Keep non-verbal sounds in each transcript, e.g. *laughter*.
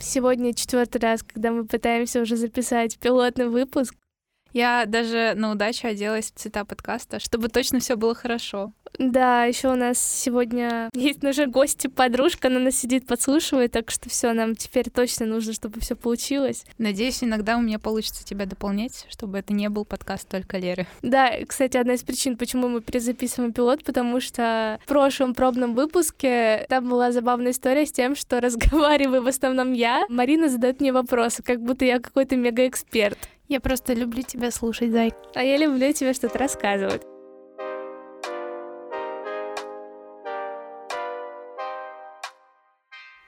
Сегодня четвертый раз, когда мы пытаемся уже записать пилотный выпуск. Я даже на удачу оделась в цвета подкаста, чтобы точно все было хорошо. Да, еще у нас сегодня есть наша гости подружка, она нас сидит, подслушивает, так что все, нам теперь точно нужно, чтобы все получилось. Надеюсь, иногда у меня получится тебя дополнять, чтобы это не был подкаст только Леры. Да, кстати, одна из причин, почему мы перезаписываем пилот, потому что в прошлом пробном выпуске там была забавная история с тем, что *laughs* разговариваю в основном я, Марина задает мне вопросы, как будто я какой-то мегаэксперт. Я просто люблю тебя слушать, Зай. А я люблю тебе что-то рассказывать.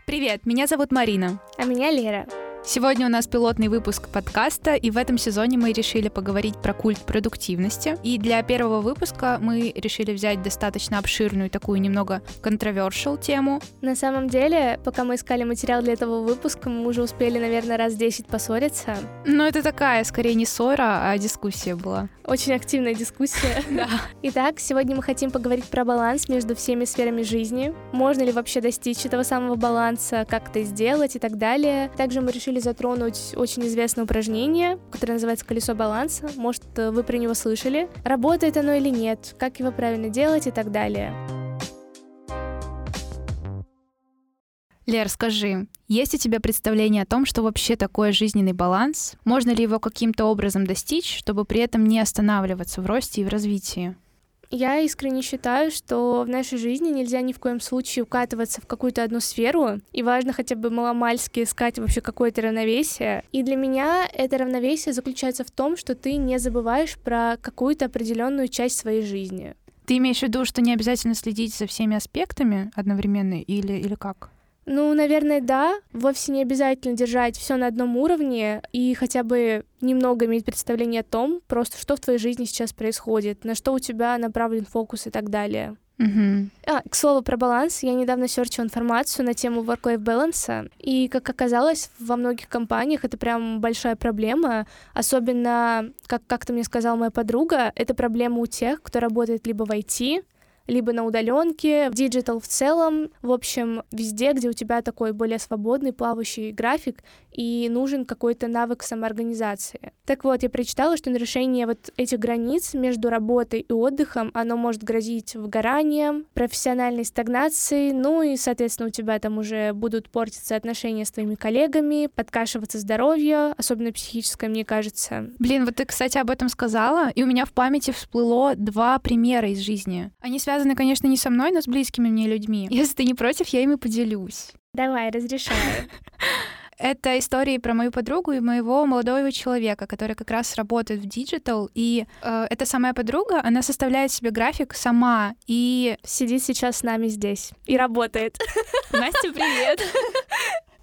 Привет, меня зовут Марина. А меня Лера. Сегодня у нас пилотный выпуск подкаста, и в этом сезоне мы решили поговорить про культ продуктивности. И для первого выпуска мы решили взять достаточно обширную, такую немного controversial тему. На самом деле, пока мы искали материал для этого выпуска, мы уже успели, наверное, раз 10 поссориться. Но это такая, скорее не ссора, а дискуссия была. Очень активная дискуссия. *laughs* Да. Итак, сегодня мы хотим поговорить про баланс между всеми сферами жизни. Можно ли вообще достичь этого самого баланса, как это сделать и так далее. Также мы решили затронуть очень известное упражнение, которое называется «Колесо баланса». Может, вы про него слышали. Работает оно или нет, как его правильно делать и так далее. Лер, скажи, есть у тебя представление о том, что вообще такое жизненный баланс? Можно ли его каким-то образом достичь, чтобы при этом не останавливаться в росте и в развитии? Я искренне считаю, что в нашей жизни нельзя ни в коем случае укатываться в какую-то одну сферу, и важно хотя бы маломальски искать вообще какое-то равновесие. И для меня это равновесие заключается в том, что ты не забываешь про какую-то определенную часть своей жизни. Ты имеешь в виду, что не обязательно следить за всеми аспектами одновременно или, или как? Ну, наверное, да. Вовсе не обязательно держать все на одном уровне и хотя бы немного иметь представление о том, просто что в твоей жизни сейчас происходит, на что у тебя направлен фокус и так далее. Угу. А, к слову про баланс, я недавно серчила информацию на тему work-life balance, и, как оказалось, во многих компаниях это прям большая проблема, особенно, как как-то мне сказала моя подруга, это проблема у тех, кто работает либо в IT, либо на удаленке, в digital в целом, в общем, везде, где у тебя такой более свободный, плавающий график, и нужен какой-то навык самоорганизации. Так вот, я прочитала, что нарушение вот этих границ между работой и отдыхом, оно может грозить выгоранием, профессиональной стагнацией, ну и, соответственно, у тебя там уже будут портиться отношения с твоими коллегами, подкашиваться здоровье, особенно психическое, мне кажется. Блин, вот ты, кстати, об этом сказала, и у меня в памяти всплыло два примера из жизни. Они связаны, конечно, не со мной, но с близкими мне людьми. Если ты не против, я ими поделюсь. Давай, разрешаю. *laughs* Это истории про мою подругу и моего молодого человека, который как раз работает в digital. И э, эта самая подруга, она составляет себе график сама и... Сидит сейчас с нами здесь и работает. Настя, привет! *laughs*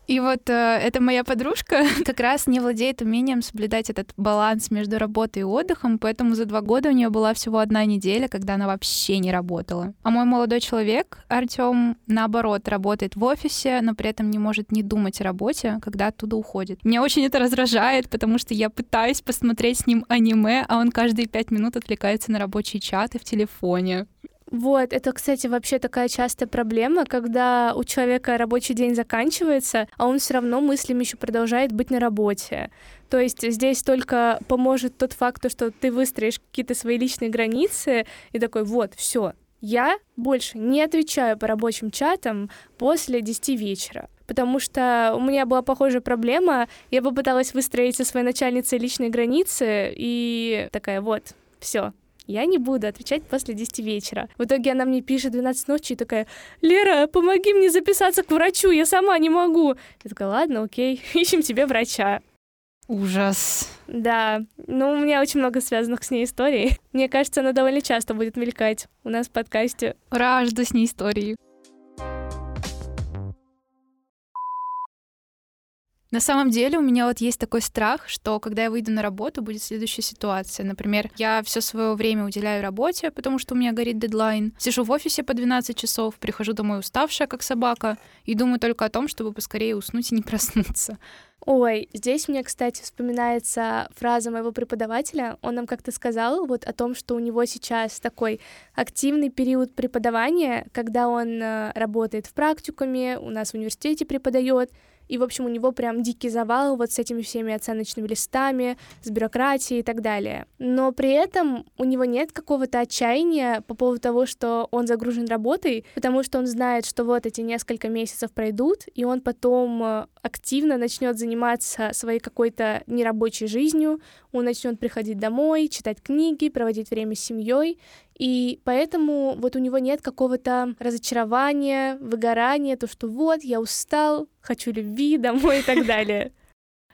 И вот э, эта моя подружка *laughs* как раз не владеет умением соблюдать этот баланс между работой и отдыхом, поэтому за два года у нее была всего одна неделя, когда она вообще не работала. А мой молодой человек, Артем, наоборот, работает в офисе, но при этом не может не думать о работе, когда оттуда уходит. Меня очень это раздражает, потому что я пытаюсь посмотреть с ним аниме, а он каждые пять минут отвлекается на рабочие чаты в телефоне. Вот, это, кстати, вообще такая частая проблема, когда у человека рабочий день заканчивается, а он все равно мыслями еще продолжает быть на работе. То есть здесь только поможет тот факт, что ты выстроишь какие-то свои личные границы и такой, вот, все, я больше не отвечаю по рабочим чатам после 10 вечера. Потому что у меня была похожая проблема. Я попыталась выстроить со своей начальницей личные границы, и такая, вот, все, я не буду отвечать после 10 вечера. В итоге она мне пишет 12 ночи и такая, Лера, помоги мне записаться к врачу, я сама не могу. Я такая, ладно, окей, *laughs* ищем тебе врача. Ужас. Да, ну у меня очень много связанных с ней историй. Мне кажется, она довольно часто будет мелькать у нас в подкасте. Ура, жду с ней истории. На самом деле у меня вот есть такой страх, что когда я выйду на работу, будет следующая ситуация. Например, я все свое время уделяю работе, потому что у меня горит дедлайн. Сижу в офисе по 12 часов, прихожу домой уставшая, как собака, и думаю только о том, чтобы поскорее уснуть и не *laughs* проснуться. Ой, здесь мне, кстати, вспоминается фраза моего преподавателя. Он нам как-то сказал вот о том, что у него сейчас такой активный период преподавания, когда он э, работает в практикуме, у нас в университете преподает, и, в общем, у него прям дикий завал вот с этими всеми оценочными листами, с бюрократией и так далее. Но при этом у него нет какого-то отчаяния по поводу того, что он загружен работой, потому что он знает, что вот эти несколько месяцев пройдут, и он потом э, активно начнет заниматься своей какой-то нерабочей жизнью, он начнет приходить домой, читать книги, проводить время с семьей, и поэтому вот у него нет какого-то разочарования, выгорания, то, что вот, я устал, хочу любви *laughs* домой и так далее.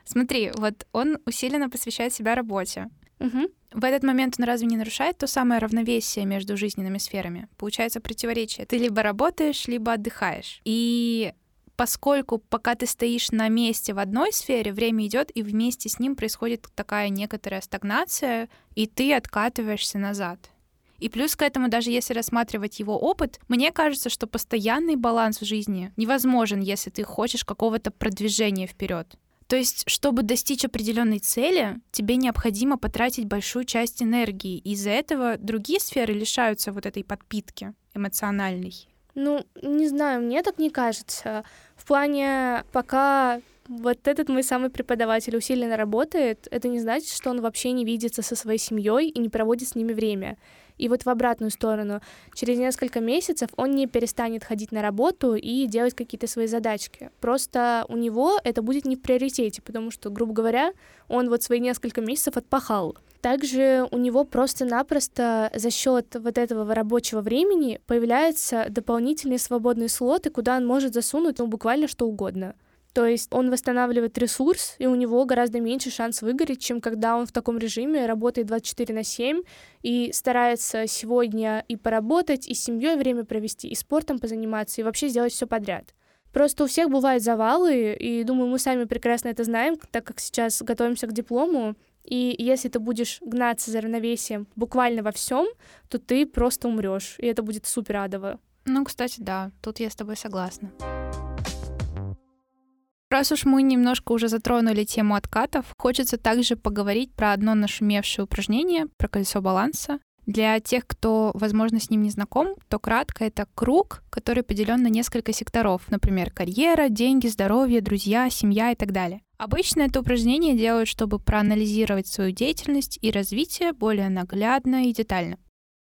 Смотри, вот он усиленно посвящает себя работе. Угу. В этот момент он разве не нарушает то самое равновесие между жизненными сферами? Получается противоречие. Ты либо работаешь, либо отдыхаешь. И поскольку пока ты стоишь на месте в одной сфере, время идет, и вместе с ним происходит такая некоторая стагнация, и ты откатываешься назад. И плюс к этому, даже если рассматривать его опыт, мне кажется, что постоянный баланс в жизни невозможен, если ты хочешь какого-то продвижения вперед. То есть, чтобы достичь определенной цели, тебе необходимо потратить большую часть энергии. Из-за этого другие сферы лишаются вот этой подпитки эмоциональной. Ну, не знаю, мне так не кажется. В плане, пока вот этот мой самый преподаватель усиленно работает, это не значит, что он вообще не видится со своей семьей и не проводит с ними время. И вот в обратную сторону, через несколько месяцев он не перестанет ходить на работу и делать какие-то свои задачки. Просто у него это будет не в приоритете, потому что, грубо говоря, он вот свои несколько месяцев отпахал. Также у него просто-напросто за счет вот этого рабочего времени появляются дополнительные свободные слоты, куда он может засунуть ну, буквально что угодно. То есть он восстанавливает ресурс, и у него гораздо меньше шанс выгореть, чем когда он в таком режиме работает 24 на 7 и старается сегодня и поработать, и с семьей время провести, и спортом позаниматься, и вообще сделать все подряд. Просто у всех бывают завалы, и думаю, мы сами прекрасно это знаем, так как сейчас готовимся к диплому. И если ты будешь гнаться за равновесием буквально во всем, то ты просто умрешь, и это будет супер адово. Ну, кстати, да, тут я с тобой согласна. Раз уж мы немножко уже затронули тему откатов, хочется также поговорить про одно нашумевшее упражнение, про колесо баланса. Для тех, кто, возможно, с ним не знаком, то кратко это круг, который поделен на несколько секторов, например, карьера, деньги, здоровье, друзья, семья и так далее. Обычно это упражнение делают, чтобы проанализировать свою деятельность и развитие более наглядно и детально.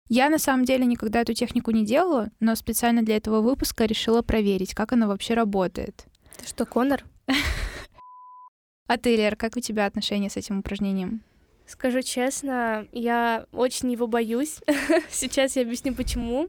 Я на самом деле никогда эту технику не делала, но специально для этого выпуска решила проверить, как она вообще работает. Ты что, Конор? *laughs* А ты, Лер, как у тебя отношения с этим упражнением? Скажу честно, я очень его боюсь. *laughs* Сейчас я объясню, почему.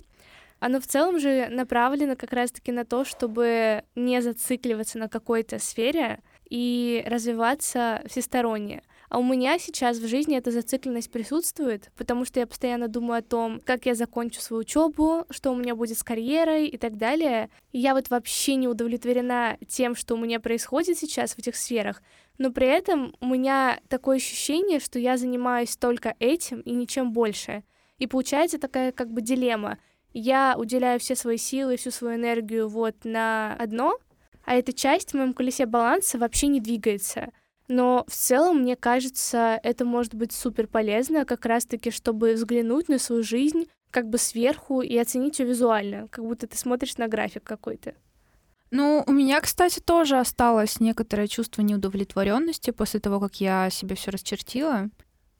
Оно в целом же направлено как раз-таки на то, чтобы не зацикливаться на какой-то сфере и развиваться всесторонне. А у меня сейчас в жизни эта зацикленность присутствует, потому что я постоянно думаю о том, как я закончу свою учебу, что у меня будет с карьерой и так далее. И я вот вообще не удовлетворена тем, что у меня происходит сейчас в этих сферах, но при этом у меня такое ощущение, что я занимаюсь только этим и ничем больше. И получается такая как бы дилемма. Я уделяю все свои силы, всю свою энергию вот на одно, а эта часть в моем колесе баланса вообще не двигается. Но в целом, мне кажется, это может быть супер полезно, как раз-таки, чтобы взглянуть на свою жизнь как бы сверху и оценить ее визуально, как будто ты смотришь на график какой-то. Ну, у меня, кстати, тоже осталось некоторое чувство неудовлетворенности после того, как я себе все расчертила.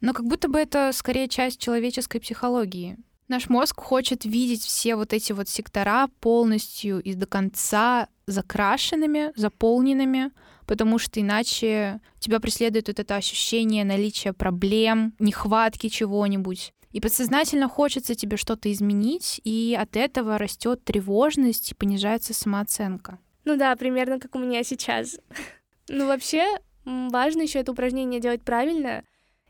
Но как будто бы это скорее часть человеческой психологии. Наш мозг хочет видеть все вот эти вот сектора полностью и до конца закрашенными, заполненными, потому что иначе тебя преследует вот это ощущение наличия проблем, нехватки чего-нибудь. И подсознательно хочется тебе что-то изменить, и от этого растет тревожность и понижается самооценка. Ну да, примерно как у меня сейчас. *laughs* Ну вообще, важно еще это упражнение делать правильно,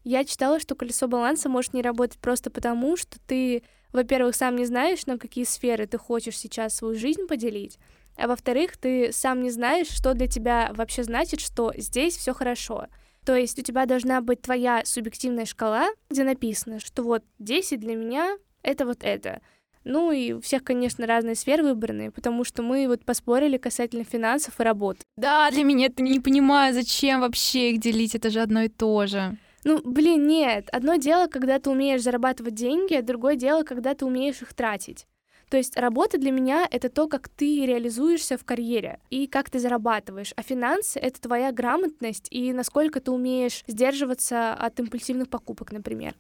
я читала, что колесо баланса может не работать просто потому, что ты, во-первых, сам не знаешь, на какие сферы ты хочешь сейчас свою жизнь поделить, а во-вторых, ты сам не знаешь, что для тебя вообще значит, что здесь все хорошо. То есть у тебя должна быть твоя субъективная шкала, где написано, что вот 10 для меня — это вот это. Ну и у всех, конечно, разные сферы выбраны, потому что мы вот поспорили касательно финансов и работы. Да, для меня это не понимаю, зачем вообще их делить, это же одно и то же. Ну, блин, нет. Одно дело, когда ты умеешь зарабатывать деньги, а другое дело, когда ты умеешь их тратить. То есть работа для меня — это то, как ты реализуешься в карьере и как ты зарабатываешь. А финансы — это твоя грамотность и насколько ты умеешь сдерживаться от импульсивных покупок, например.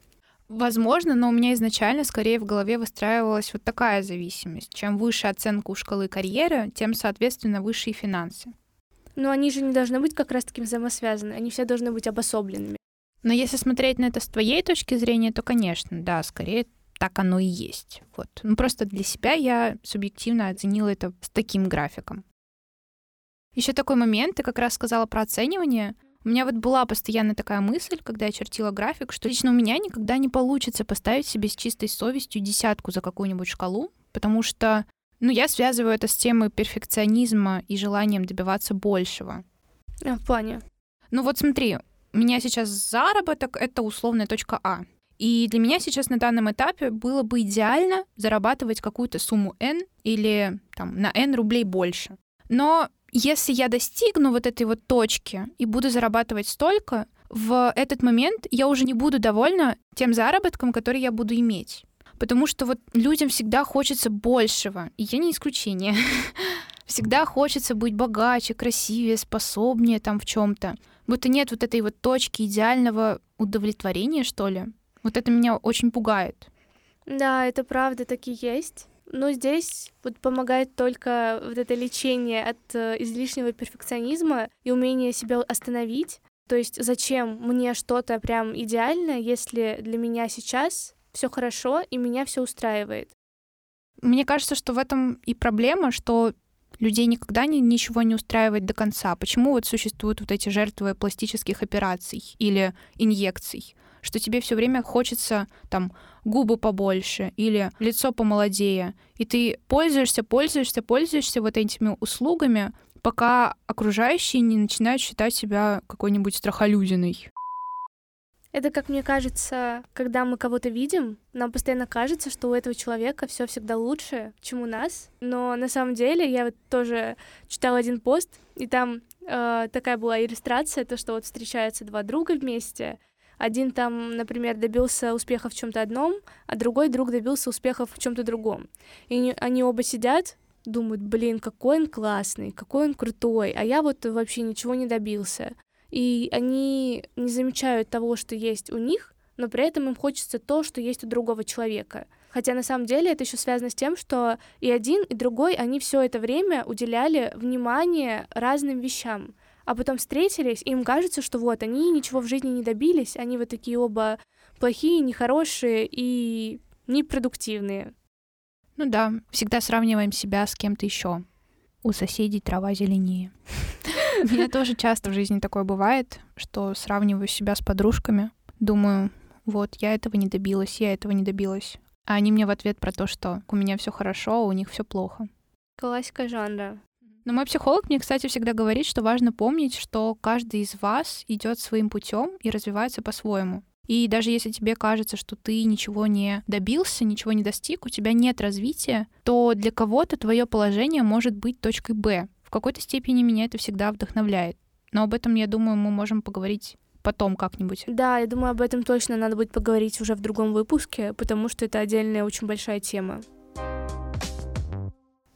Возможно, но у меня изначально скорее в голове выстраивалась вот такая зависимость. Чем выше оценка у шкалы карьеры, тем, соответственно, выше и финансы. Но они же не должны быть как раз таки взаимосвязаны, они все должны быть обособленными. Но если смотреть на это с твоей точки зрения, то, конечно, да, скорее так оно и есть. Вот. Ну, просто для себя я субъективно оценила это с таким графиком. Еще такой момент, ты как раз сказала про оценивание. У меня вот была постоянно такая мысль, когда я чертила график, что лично у меня никогда не получится поставить себе с чистой совестью десятку за какую-нибудь шкалу, потому что, ну, я связываю это с темой перфекционизма и желанием добиваться большего. А, в плане? Ну вот смотри, у меня сейчас заработок — это условная точка А. И для меня сейчас на данном этапе было бы идеально зарабатывать какую-то сумму N или там, на N рублей больше. Но если я достигну вот этой вот точки и буду зарабатывать столько, в этот момент я уже не буду довольна тем заработком, который я буду иметь. Потому что вот людям всегда хочется большего, и я не исключение. *laughs* Всегда хочется быть богаче, красивее, способнее там в чем-то. Будто нет вот этой вот точки идеального удовлетворения, что ли. Вот это меня очень пугает. Да, это правда, так и есть. Но здесь вот помогает только вот это лечение от э, излишнего перфекционизма и умение себя остановить. То есть зачем мне что-то прям идеальное, если для меня сейчас все хорошо и меня все устраивает? Мне кажется, что в этом и проблема, что людей никогда не, ничего не устраивает до конца. Почему вот существуют вот эти жертвы пластических операций или инъекций? что тебе все время хочется там губы побольше или лицо помолодее, и ты пользуешься, пользуешься, пользуешься вот этими услугами, пока окружающие не начинают считать себя какой-нибудь страхолюдиной. Это, как мне кажется, когда мы кого-то видим, нам постоянно кажется, что у этого человека все всегда лучше, чем у нас. Но на самом деле я вот тоже читала один пост, и там э, такая была иллюстрация, то, что вот встречаются два друга вместе, один там, например, добился успеха в чем-то одном, а другой друг добился успеха в чем-то другом. И они оба сидят, думают, блин, какой он классный, какой он крутой, а я вот вообще ничего не добился. И они не замечают того, что есть у них, но при этом им хочется то, что есть у другого человека. Хотя на самом деле это еще связано с тем, что и один, и другой, они все это время уделяли внимание разным вещам а потом встретились, и им кажется, что вот, они ничего в жизни не добились, они вот такие оба плохие, нехорошие и непродуктивные. Ну да, всегда сравниваем себя с кем-то еще. У соседей трава зеленее. *laughs* У *laughs* меня тоже часто в жизни такое бывает, что сравниваю себя с подружками, думаю, вот, я этого не добилась, я этого не добилась. А они мне в ответ про то, что у меня все хорошо, а у них все плохо. Классика жанра. Но мой психолог мне, кстати, всегда говорит, что важно помнить, что каждый из вас идет своим путем и развивается по-своему. И даже если тебе кажется, что ты ничего не добился, ничего не достиг, у тебя нет развития, то для кого-то твое положение может быть точкой Б. В какой-то степени меня это всегда вдохновляет. Но об этом, я думаю, мы можем поговорить потом как-нибудь. Да, я думаю, об этом точно надо будет поговорить уже в другом выпуске, потому что это отдельная очень большая тема.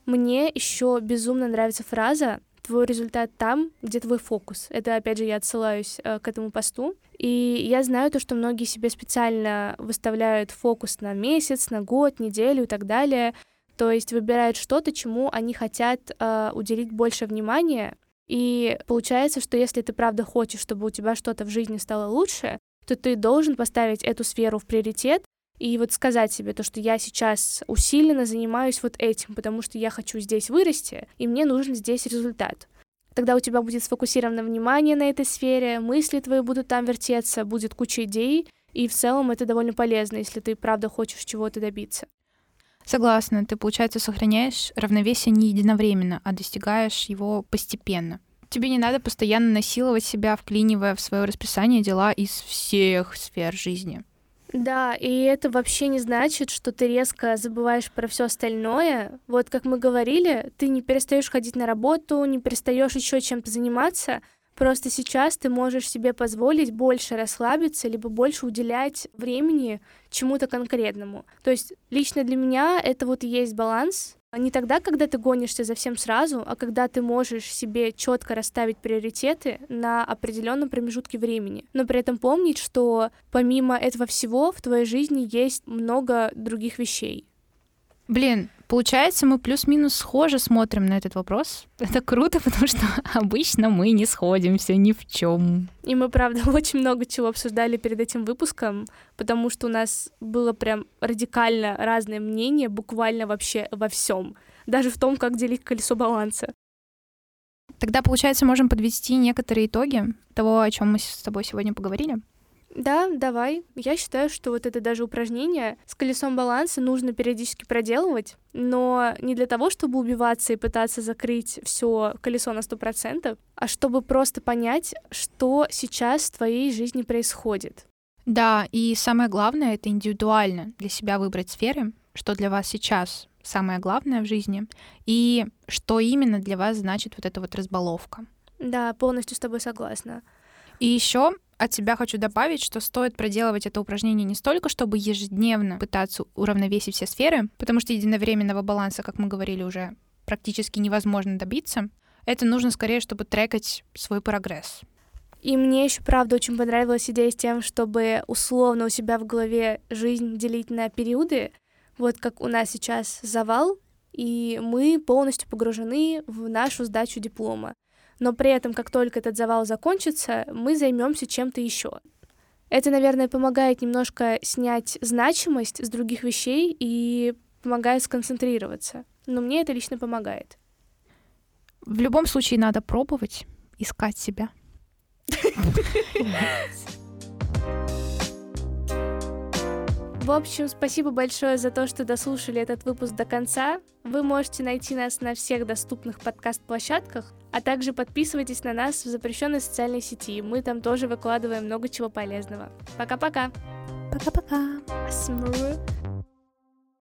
Мне еще безумно нравится фраза твой результат там, где твой фокус. Это, опять же, я отсылаюсь э, к этому посту. И я знаю то, что многие себе специально выставляют фокус на месяц, на год, неделю и так далее. То есть выбирают что-то, чему они хотят э, уделить больше внимания. И получается, что если ты правда хочешь, чтобы у тебя что-то в жизни стало лучше, то ты должен поставить эту сферу в приоритет и вот сказать себе то, что я сейчас усиленно занимаюсь вот этим, потому что я хочу здесь вырасти, и мне нужен здесь результат. Тогда у тебя будет сфокусировано внимание на этой сфере, мысли твои будут там вертеться, будет куча идей, и в целом это довольно полезно, если ты правда хочешь чего-то добиться. Согласна, ты, получается, сохраняешь равновесие не единовременно, а достигаешь его постепенно. Тебе не надо постоянно насиловать себя, вклинивая в свое расписание дела из всех сфер жизни. Да, и это вообще не значит, что ты резко забываешь про все остальное. Вот как мы говорили, ты не перестаешь ходить на работу, не перестаешь еще чем-то заниматься, Просто сейчас ты можешь себе позволить больше расслабиться, либо больше уделять времени чему-то конкретному. То есть лично для меня это вот и есть баланс. Не тогда, когда ты гонишься за всем сразу, а когда ты можешь себе четко расставить приоритеты на определенном промежутке времени. Но при этом помнить, что помимо этого всего в твоей жизни есть много других вещей. Блин, получается, мы плюс-минус схоже смотрим на этот вопрос. *laughs* Это круто, потому что *laughs* обычно мы не сходимся ни в чем. И мы, правда, *laughs* очень много чего обсуждали перед этим выпуском, потому что у нас было прям радикально разное мнение, буквально вообще во всем. Даже в том, как делить колесо баланса. Тогда, получается, можем подвести некоторые итоги того, о чем мы с тобой сегодня поговорили. Да, давай. Я считаю, что вот это даже упражнение с колесом баланса нужно периодически проделывать, но не для того, чтобы убиваться и пытаться закрыть все колесо на сто процентов, а чтобы просто понять, что сейчас в твоей жизни происходит. Да, и самое главное — это индивидуально для себя выбрать сферы, что для вас сейчас самое главное в жизни, и что именно для вас значит вот эта вот разбаловка. Да, полностью с тобой согласна. И еще от себя хочу добавить, что стоит проделывать это упражнение не столько, чтобы ежедневно пытаться уравновесить все сферы, потому что единовременного баланса, как мы говорили уже, практически невозможно добиться. Это нужно скорее, чтобы трекать свой прогресс. И мне еще, правда, очень понравилась идея с тем, чтобы условно у себя в голове жизнь делить на периоды. Вот как у нас сейчас завал, и мы полностью погружены в нашу сдачу диплома но при этом, как только этот завал закончится, мы займемся чем-то еще. Это, наверное, помогает немножко снять значимость с других вещей и помогает сконцентрироваться. Но мне это лично помогает. В любом случае надо пробовать, искать себя. *laughs* *laughs* В общем, спасибо большое за то, что дослушали этот выпуск до конца. Вы можете найти нас на всех доступных подкаст-площадках, а также подписывайтесь на нас в запрещенной социальной сети. Мы там тоже выкладываем много чего полезного. Пока-пока. Пока-пока. Смру.